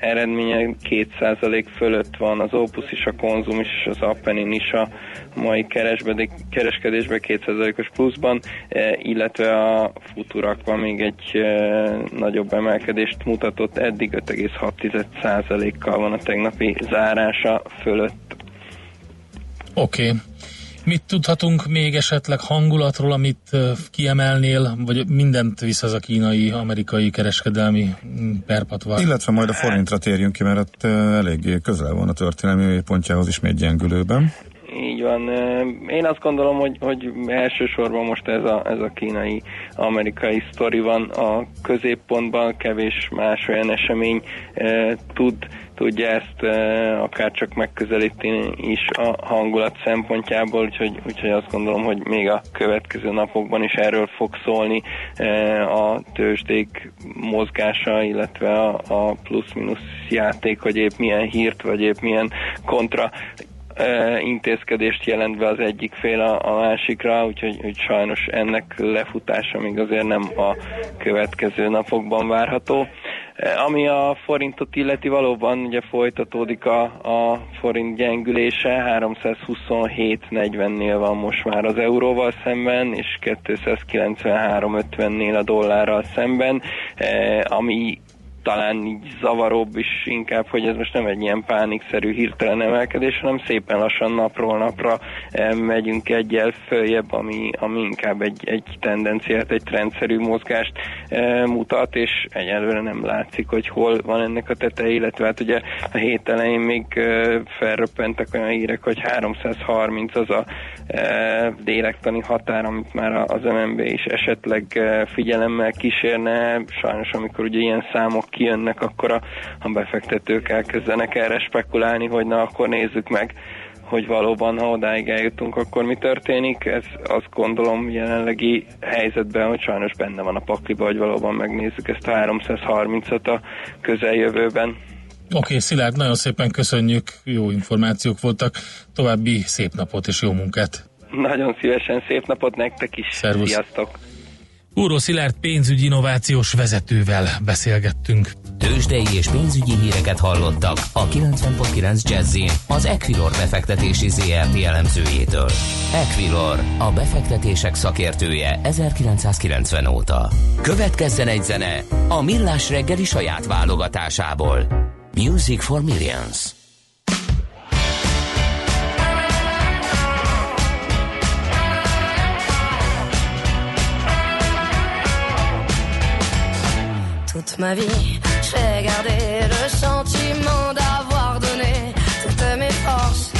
eredménye 2% fölött van, az Opus is, a Konzum is, az Appenin is a mai kereskedésben 2%-os pluszban, illetve a Futurakban még egy nagyobb emelkedést mutatott, eddig 5,6%-kal van a tegnapi zárása fölött. Oké. Okay. Mit tudhatunk még esetleg hangulatról, amit kiemelnél, vagy mindent visz az a kínai, amerikai kereskedelmi perpatvar? Illetve majd a forintra térjünk ki, mert ott eléggé közel van a történelmi pontjához ismét gyengülőben. Így van. Én azt gondolom, hogy, hogy elsősorban most ez a, ez a kínai-amerikai sztori van a középpontban, kevés más olyan esemény tud tudja ezt e, akár csak megközelíteni is a hangulat szempontjából, úgyhogy, úgyhogy azt gondolom, hogy még a következő napokban is erről fog szólni e, a tőzsdék mozgása, illetve a, a plusz-minusz játék, hogy épp milyen hírt, vagy épp milyen kontra intézkedést jelent be az egyik fél a, a másikra, úgyhogy úgy sajnos ennek lefutása még azért nem a következő napokban várható. Ami a forintot illeti, valóban ugye folytatódik a, a forint gyengülése, 327.40-nél van most már az euróval szemben, és 293.50-nél a dollárral szemben, ami talán így zavaróbb is inkább, hogy ez most nem egy ilyen pánikszerű hirtelen emelkedés, hanem szépen lassan napról napra megyünk egyel följebb, ami, ami inkább egy, egy tendenciát, egy trendszerű mozgást mutat, és egyelőre nem látszik, hogy hol van ennek a tete, illetve hát ugye a hét elején még felröppentek olyan hírek, hogy 330 az a délektani határ, amit már az MNB is esetleg figyelemmel kísérne. Sajnos, amikor ugye ilyen számok kijönnek, akkor a, a befektetők elkezdenek erre spekulálni, hogy na akkor nézzük meg, hogy valóban, ha odáig eljutunk, akkor mi történik. Ez azt gondolom jelenlegi helyzetben, hogy sajnos benne van a pakliba, hogy valóban megnézzük ezt a 330-at a közeljövőben. Oké, okay, Szilárd, nagyon szépen köszönjük, jó információk voltak. További szép napot és jó munkát! Nagyon szívesen szép napot nektek is. Szervusz. Sziasztok! Úró Szilárd pénzügyi innovációs vezetővel beszélgettünk. Tőzsdei és pénzügyi híreket hallottak a 90.9 jazz az Equilor befektetési ZRT elemzőjétől. Equilor, a befektetések szakértője 1990 óta. Következzen egy zene a Millás reggeli saját válogatásából. Music for Millions. Toute ma vie, j'ai gardé le sentiment d'avoir donné toutes mes forces.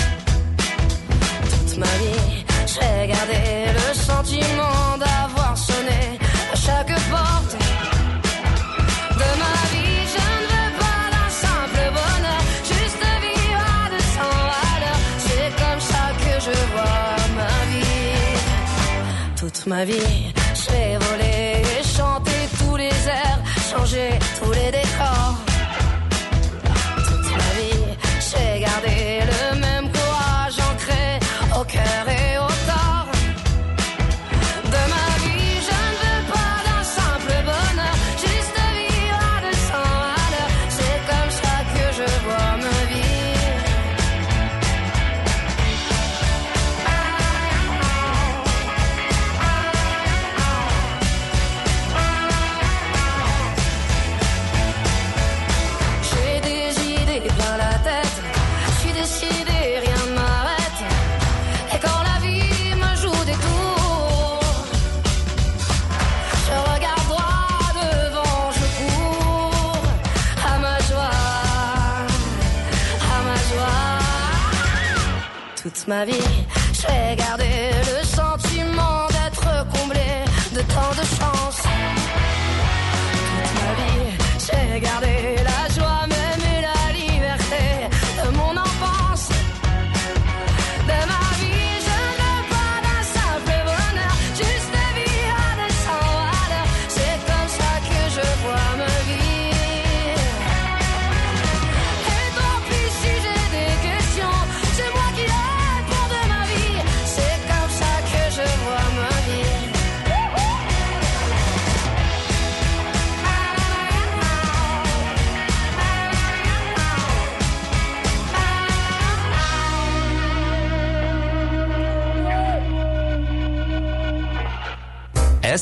Toute ma vie, j'ai gardé le sentiment d'avoir sonné à chaque porte de ma vie, je ne veux pas d'un simple bonheur. Juste vivre de sans valeur. C'est comme ça que je vois ma vie. Toute ma vie, j'ai volé. Changer tous les décors. Ma vie, j'ai gardé le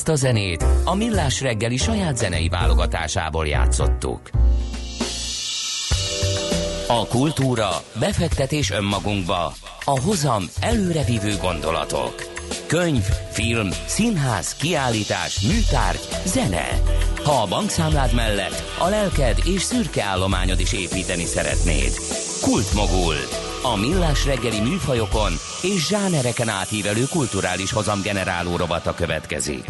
Ezt a zenét a Millás reggeli saját zenei válogatásából játszottuk. A kultúra, befektetés önmagunkba, a hozam előrevívő gondolatok. Könyv, film, színház, kiállítás, műtárgy, zene. Ha a bankszámlád mellett a lelked és szürke állományod is építeni szeretnéd. Kultmogul. A millás reggeli műfajokon és zsánereken átívelő kulturális hozamgeneráló rovata következik.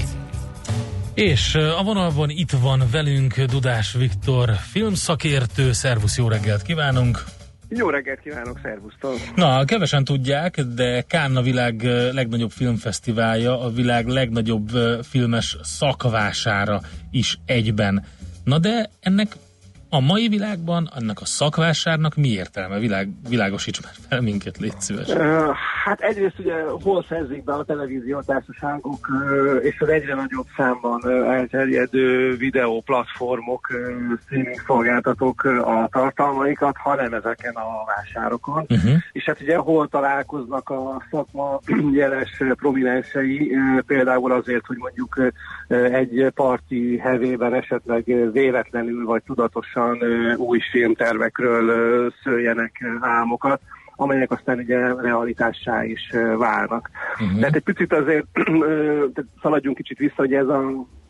És a vonalban itt van velünk Dudás Viktor, filmszakértő. Szervusz, jó reggelt kívánunk! Jó reggelt kívánok, szervusztok! Na, kevesen tudják, de Kánna világ legnagyobb filmfesztiválja, a világ legnagyobb filmes szakvására is egyben. Na de ennek a mai világban annak a szakvásárnak mi értelme? Világ, világosíts már fel minket, légy szíves. Hát egyrészt ugye hol szerzik be a televíziótársaságok uh, és az egyre nagyobb számban elterjedő videóplatformok, uh, streaming szolgáltatók a tartalmaikat, hanem ezeken a vásárokon. Uh-huh. És hát ugye hol találkoznak a szakma jeles prominensei, például azért, hogy mondjuk egy parti hevében esetleg véletlenül vagy tudatosan folyamatosan új filmtervekről szőjenek álmokat, amelyek aztán ugye realitássá is válnak. Uh-huh. Tehát egy picit azért szaladjunk kicsit vissza, hogy ez a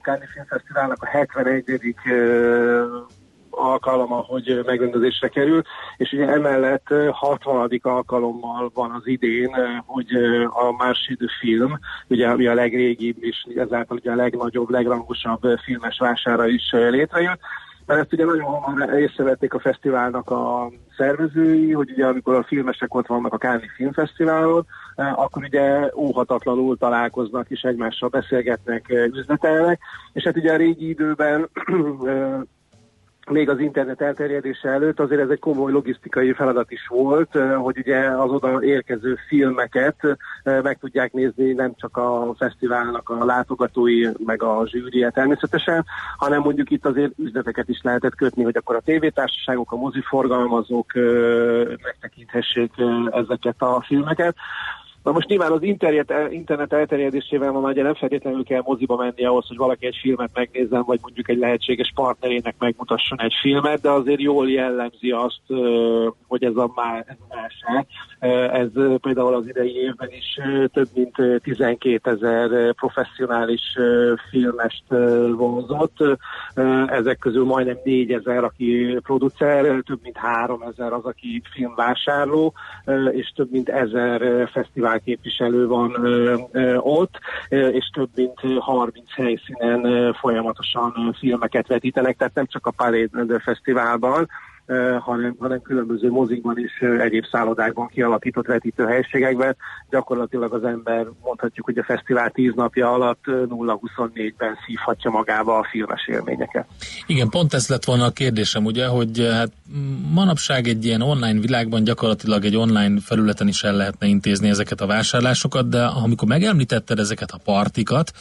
Cannes Filmfesztiválnak a 71 alkalama, hogy megrendezésre kerül, és ugye emellett 60. alkalommal van az idén, hogy a Mársidő film, ugye ami a legrégibb és ezáltal ugye a legnagyobb, legrangosabb filmes vására is létrejött, mert ezt ugye nagyon hamar észrevették a fesztiválnak a szervezői, hogy ugye amikor a filmesek ott vannak a Káni Filmfesztiválon, eh, akkor ugye óhatatlanul találkoznak és egymással beszélgetnek, eh, üzletelnek, és hát ugye a régi időben eh, még az internet elterjedése előtt azért ez egy komoly logisztikai feladat is volt, hogy ugye az oda érkező filmeket meg tudják nézni nem csak a fesztiválnak a látogatói, meg a zsűrie természetesen, hanem mondjuk itt azért üzleteket is lehetett kötni, hogy akkor a tévétársaságok, a moziforgalmazók megtekinthessék ezeket a filmeket. Na most nyilván az internet, internet elterjedésével ma már nem feltétlenül kell moziba menni ahhoz, hogy valaki egy filmet megnézzen, vagy mondjuk egy lehetséges partnerének megmutasson egy filmet, de azért jól jellemzi azt, hogy ez a, má, ez a másság. Ez például az idei évben is több mint 12 ezer professzionális filmest vonzott. Ezek közül majdnem 4 ezer, aki producer, több mint 3 ezer az, aki filmvásárló, és több mint ezer fesztivál képviselő van ott, és több mint 30 helyszínen folyamatosan filmeket vetítenek, tehát nem csak a Palais Fesztiválban, hanem, hanem különböző mozikban is egyéb szállodákban kialakított vetítőhelységekben. Gyakorlatilag az ember mondhatjuk, hogy a fesztivál tíz napja alatt 0-24-ben szívhatja magába a filmes élményeket. Igen, pont ez lett volna a kérdésem, ugye, hogy hát manapság egy ilyen online világban gyakorlatilag egy online felületen is el lehetne intézni ezeket a vásárlásokat, de amikor megemlítetted ezeket a partikat,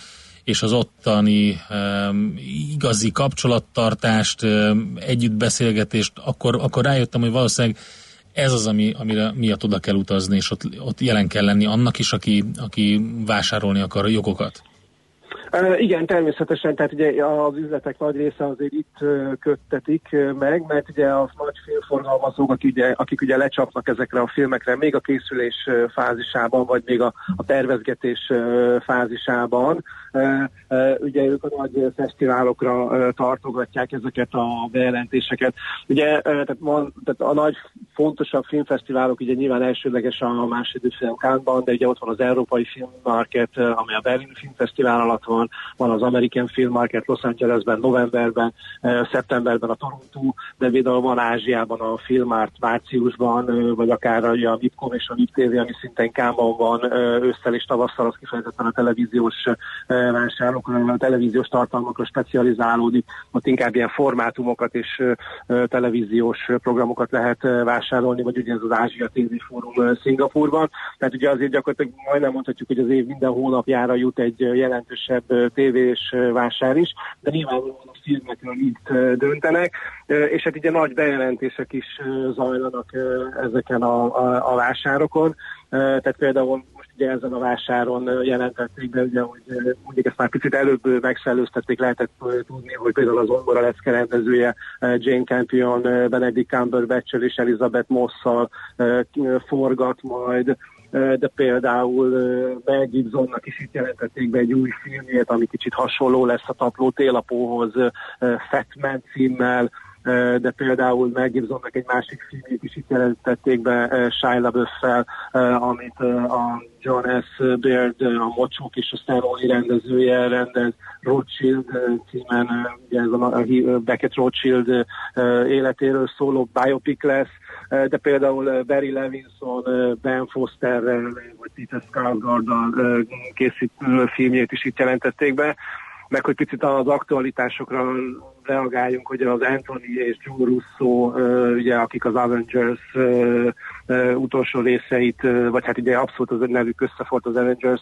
és az ottani um, igazi kapcsolattartást, um, együttbeszélgetést, akkor, akkor rájöttem, hogy valószínűleg ez az, ami, amire miatt oda kell utazni, és ott, ott jelen kell lenni annak is, aki, aki vásárolni akar jogokat. Igen, természetesen, tehát ugye az üzletek nagy része azért itt köttetik meg, mert ugye a nagy filmforgalmazók, akik ugye, akik ugye lecsapnak ezekre a filmekre, még a készülés fázisában, vagy még a, a tervezgetés fázisában, ugye ők a nagy fesztiválokra tartogatják ezeket a bejelentéseket. Ugye tehát, van, tehát a nagy fontosabb filmfesztiválok ugye nyilván elsődleges a második filmkántban, de ugye ott van az Európai Filmmarket, ami a Berlin Filmfesztivál alatt van, van, van az American Film Market Los Angelesben, novemberben, szeptemberben a Toronto, de például van Ázsiában a Filmart márciusban, vagy akár a Vipcom és a Vip TV, ami szintén Kámban van ősszel és tavasszal, az kifejezetten a televíziós vásárokra, a televíziós tartalmakra specializálódik, ott inkább ilyen formátumokat és televíziós programokat lehet vásárolni, vagy ugye ez az Ázsia TV Fórum Szingapurban. Tehát ugye azért gyakorlatilag majdnem mondhatjuk, hogy az év minden hónapjára jut egy jelentősebb tévés vásár is, de nyilvánvalóan a filmekről itt döntenek, és hát ugye nagy bejelentések is zajlanak ezeken a, a, a vásárokon. Tehát például most ugye ezen a vásáron jelentették be, ugye, hogy mondjuk ezt már picit előbb megszellőztették, lehetett tudni, hogy például az Ongora lecke rendezője Jane Campion, Benedict cumberbatch és Elizabeth Mosszal forgat majd, de például Mel Gibsonnak is itt jelentették be egy új filmjét, ami kicsit hasonló lesz a tapló télapóhoz, Fat Man címmel, de például Mel Gibsonnak egy másik filmét is itt jelentették be Shia LaBeouf-fel, amit a John S. Baird, a Mocsok és a Stanley rendezője rendez Rothschild címen, ugye ez a, Beckett Rothschild életéről szóló biopic lesz, de például Barry Levinson, Ben Fosterrel, vagy Peter Skarsgårddal készítő filmjét is itt jelentették be, meg hogy picit az aktualitásokra reagáljunk, hogy az Anthony és Joe Russo, ugye, akik az Avengers utolsó részeit, vagy hát ugye abszolút az nevük összefort az avengers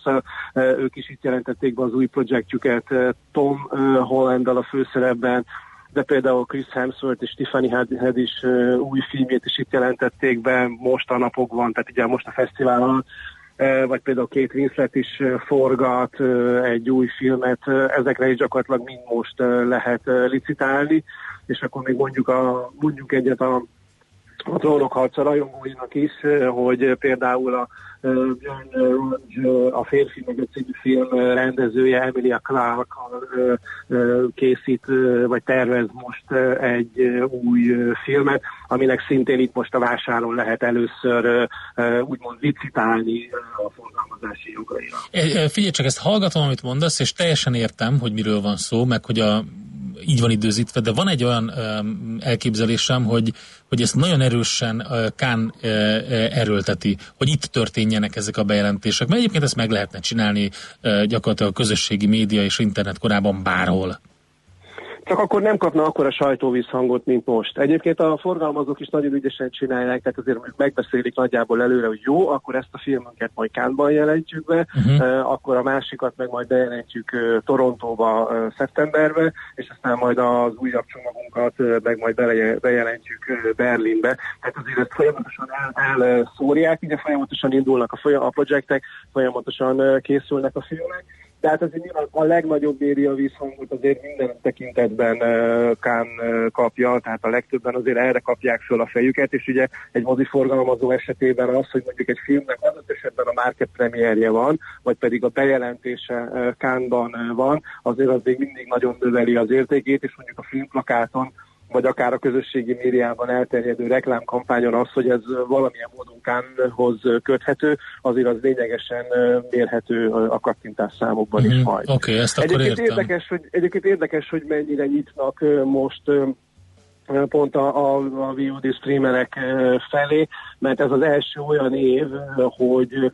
ők is itt jelentették be az új projektjüket, Tom holland a főszerepben, de például Chris Hemsworth és Tiffany Head is új filmjét is itt jelentették be most a napokban, tehát ugye most a fesztivál alatt, vagy például két Winslet is forgat egy új filmet, ezekre is gyakorlatilag mind most lehet licitálni, és akkor még mondjuk, a, mondjuk egyet a a trónok harca rajongóinak is, hogy például a Björn Ronge, a férfi meg a című film rendezője Emilia Clark készít, vagy tervez most egy új filmet, aminek szintén itt most a vásáron lehet először úgymond licitálni a forgalmazási jogaira. Figyelj csak, ezt hallgatom, amit mondasz, és teljesen értem, hogy miről van szó, meg hogy a így van időzítve, de van egy olyan elképzelésem, hogy, hogy ezt nagyon erősen Kán erőlteti, hogy itt történjenek ezek a bejelentések, mert egyébként ezt meg lehetne csinálni gyakorlatilag a közösségi média és internet korában bárhol csak akkor nem kapna akkor a sajtóvízhangot, mint most. Egyébként a forgalmazók is nagyon ügyesen csinálják, tehát azért megbeszélik nagyjából előre, hogy jó, akkor ezt a filmünket majd Kánban jelentjük be, uh-huh. akkor a másikat meg majd bejelentjük Torontóba szeptemberbe, és aztán majd az újabb csomagunkat meg majd bejelentjük Berlinbe. Tehát azért ezt folyamatosan el, elszórják, ugye folyamatosan indulnak a, folyam, a projektek, folyamatosan készülnek a filmek, tehát azért nyilván a legnagyobb média vízhangot azért minden tekintetben Kán kapja, tehát a legtöbben azért erre kapják föl a fejüket, és ugye egy moziforgalmazó esetében az, hogy mondjuk egy filmnek adott esetben a market premierje van, vagy pedig a bejelentése Kánban van, azért az még mindig nagyon növeli az értékét, és mondjuk a filmplakáton vagy akár a közösségi médiában elterjedő reklámkampányon az, hogy ez valamilyen módon Kánhoz köthető, azért az lényegesen mérhető a kattintás számokban is mhm. majd. Okay, ezt akkor egyébként értem. érdekes, hogy, egyébként érdekes, hogy mennyire nyitnak most pont a, a, a VOD streamerek felé, mert ez az első olyan év, hogy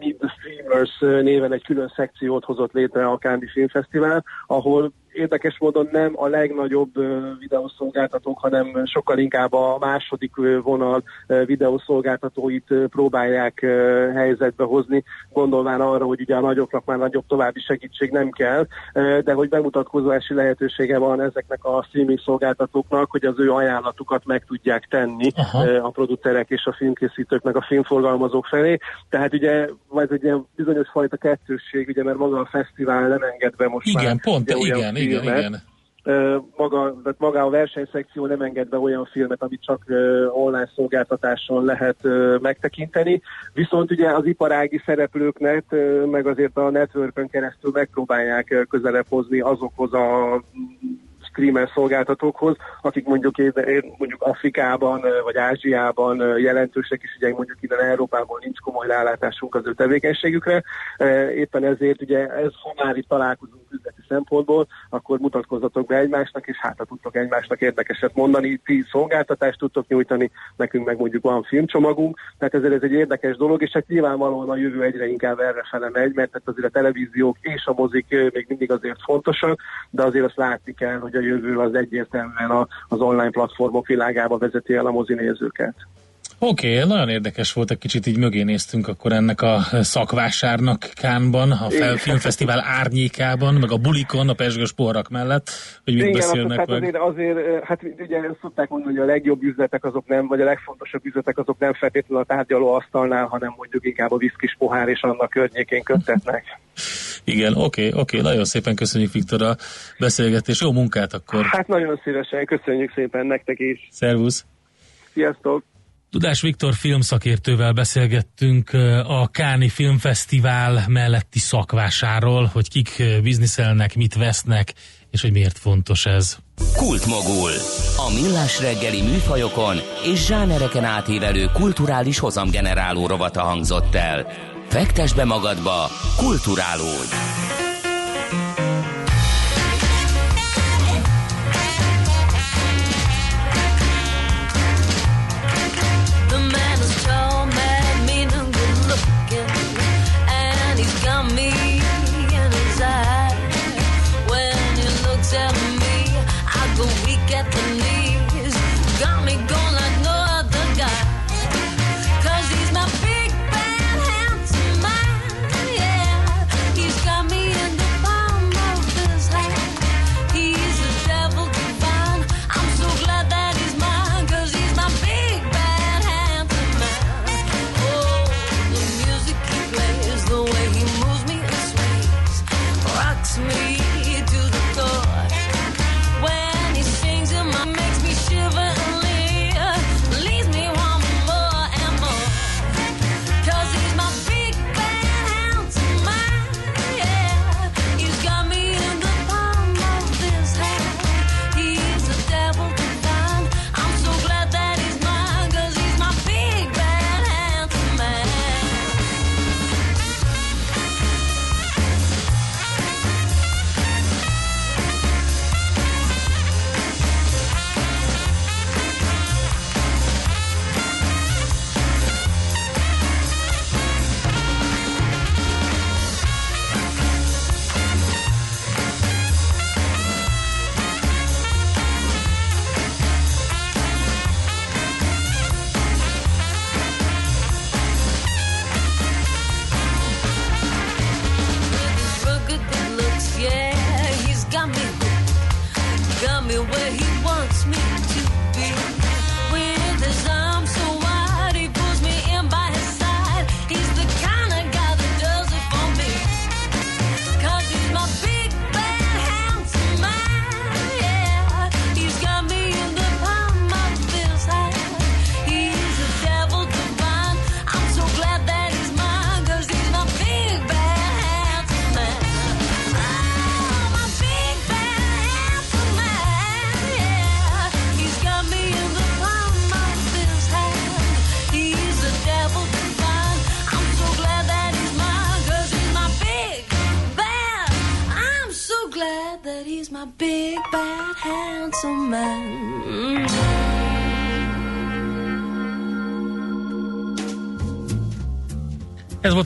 Meet the Streamers néven egy külön szekciót hozott létre a Candy Film Fesztivál, ahol érdekes módon nem a legnagyobb videószolgáltatók, hanem sokkal inkább a második vonal videószolgáltatóit próbálják helyzetbe hozni, gondolván arra, hogy ugye a nagyoknak már nagyobb további segítség nem kell, de hogy bemutatkozási lehetősége van ezeknek a streaming szolgáltatóknak, hogy az ő ajánlatukat meg tudják tenni Aha. a producerek és a filmkészítőknek a filmforgalmazók felé. Tehát ugye vagy egy ilyen bizonyos fajta kettősség, ugye mert maga a fesztivál nem enged be most igen, már. Pont, ugye, igen, igen, filmet. igen. Maga, tehát maga a versenyszekció nem enged be olyan filmet, amit csak online szolgáltatáson lehet megtekinteni. Viszont ugye az iparági szereplőknek, meg azért a networkön keresztül megpróbálják közelebb hozni azokhoz a streamer szolgáltatókhoz, akik mondjuk, mondjuk Afrikában vagy Ázsiában jelentősek, és ugye mondjuk innen Európában nincs komoly rálátásunk az ő tevékenységükre. Éppen ezért ugye ez, ha már itt találkozunk üzleti szempontból, akkor mutatkozzatok be egymásnak, és hát tudtok egymásnak érdekeset mondani, ti szolgáltatást tudtok nyújtani, nekünk meg mondjuk van filmcsomagunk, tehát ezért ez egy érdekes dolog, és hát nyilvánvalóan a jövő egyre inkább erre fele megy, mert hát azért a televíziók és a mozik még mindig azért fontosak, de azért azt látni kell, hogy a jövő az egyértelműen a, az online platformok világába vezeti el a mozinézőket. Oké, Oké, okay, nagyon érdekes volt, egy kicsit így mögé néztünk akkor ennek a szakvásárnak Kánban, a fel, filmfesztivál árnyékában, meg a bulikon, a pesgős poharak mellett, hogy mit Igen, beszélnek hát azért, azért, hát ugye szokták mondani, hogy a legjobb üzletek azok nem, vagy a legfontosabb üzletek azok nem feltétlenül a tárgyaló asztalnál, hanem mondjuk inkább a viszkis pohár és annak környékén köttetnek. Igen, oké, okay, oké, okay. nagyon szépen köszönjük Viktor a beszélgetést, jó munkát akkor. Hát nagyon szívesen, köszönjük szépen nektek is. Szervusz. Sziasztok. Tudás Viktor filmszakértővel beszélgettünk a Káni Filmfesztivál melletti szakvásáról, hogy kik bizniszelnek, mit vesznek, és hogy miért fontos ez. Kultmogul. A millás reggeli műfajokon és zsánereken átívelő kulturális hozamgeneráló rovata hangzott el. Fektes be magadba, kulturálódj!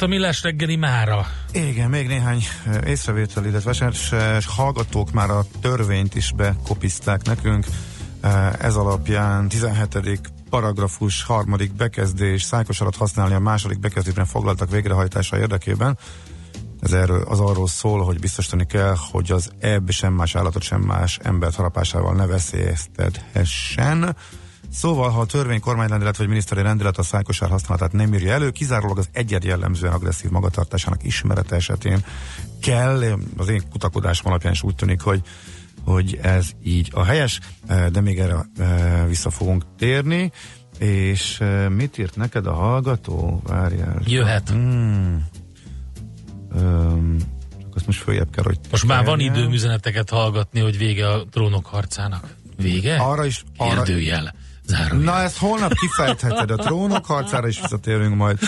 Volt a Millás reggeli mára. Igen, még néhány észrevétel, illetve hallgatók már a törvényt is bekopiszták nekünk. Ez alapján 17 paragrafus, harmadik bekezdés, szájkos alatt használni a második bekezdésben foglaltak végrehajtása érdekében. Ez erről, az arról szól, hogy biztosítani kell, hogy az ebb sem más állatot, sem más embert harapásával ne veszélyeztethessen. Szóval, ha a törvény, kormányrendelet vagy miniszteri rendelet a szájkosár használatát nem írja elő, kizárólag az egyed jellemzően agresszív magatartásának ismerete esetén kell, az én kutakodásom alapján is úgy tűnik, hogy hogy ez így a helyes, de még erre eh, vissza fogunk térni. És eh, mit írt neked a hallgató? Várjál. Jöhet. Hmm. Um, azt most följebb kell, hogy... Most már van időm üzeneteket hallgatni, hogy vége a trónok harcának. Vége? Arra is... Arra, Kérdőjel. Zárójel. Na ezt holnap kifejtheted, a trónok harcára is visszatérünk majd.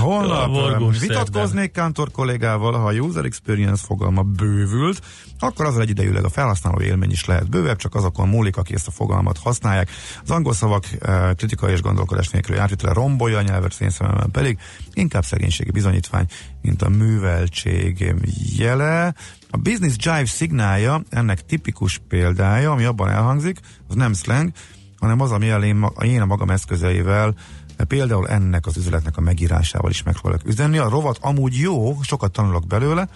Holnap vitatkoznék Kántor kollégával, ha a user experience fogalma bővült, akkor azzal egyidejűleg a felhasználó élmény is lehet bővebb, csak azokon múlik, aki ezt a fogalmat használják. Az angol szavak e, kritikai és gondolkodás nélküli átvitele rombolja a nyelvet, szénszememben pedig inkább szegénységi bizonyítvány, mint a műveltség jele. A Business Jive szignálja ennek tipikus példája, ami abban elhangzik, az nem slang, hanem az, ami én, én a magam eszközeivel például ennek az üzletnek a megírásával is meg fogok üzenni. A rovat amúgy jó, sokat tanulok belőle,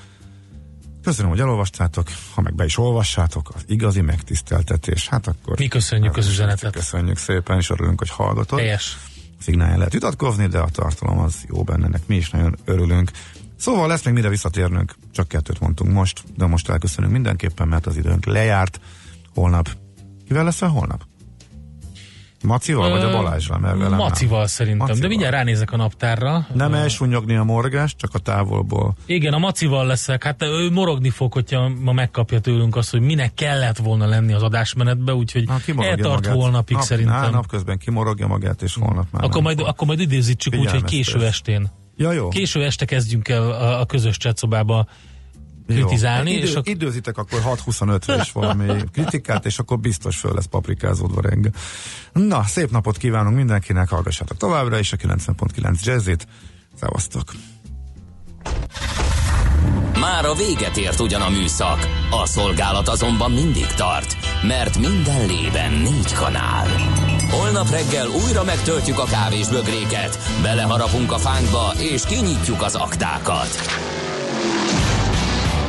Köszönöm, hogy elolvastátok, ha meg be is olvassátok, az igazi megtiszteltetés. Hát akkor... Mi köszönjük az üzenetet. Köszönjük szépen, és örülünk, hogy hallgatod. Helyes. Szignálja lehet vitatkozni, de a tartalom az jó bennenek. Mi is nagyon örülünk. Szóval lesz még mire visszatérnünk, csak kettőt mondtunk most, de most elköszönünk mindenképpen, mert az időnk lejárt. Holnap. Kivel lesz holnap? Macival, vagy a Balázsra? Mert velem Macival nem. szerintem, Macival. de mindjárt ránézek a naptárra. Nem elsúnyogni a morgás, csak a távolból. Igen, a Macival leszek. Hát ő morogni fog, hogyha ma megkapja tőlünk azt, hogy minek kellett volna lenni az adásmenetbe, úgyhogy Na, eltart magát. holnapig nap, szerintem. Á, napközben kimorogja magát, és holnap már Akkor, majd, akkor majd időzítsük úgy, hogy késő estén. Ja, jó. Késő este kezdjünk el a, a közös csetszobába kritizálni. Jó. Idő, és ak- időzitek akkor 6.25-re is valami kritikát, és akkor biztos föl lesz paprikázódva reggel. Na, szép napot kívánunk mindenkinek, hallgassátok továbbra is a 90.9 Jazzit. Szevasztok! Már a véget ért ugyan a műszak, a szolgálat azonban mindig tart, mert minden lében négy kanál. Holnap reggel újra megtöltjük a kávés bögréket, beleharapunk a fánkba és kinyitjuk az aktákat.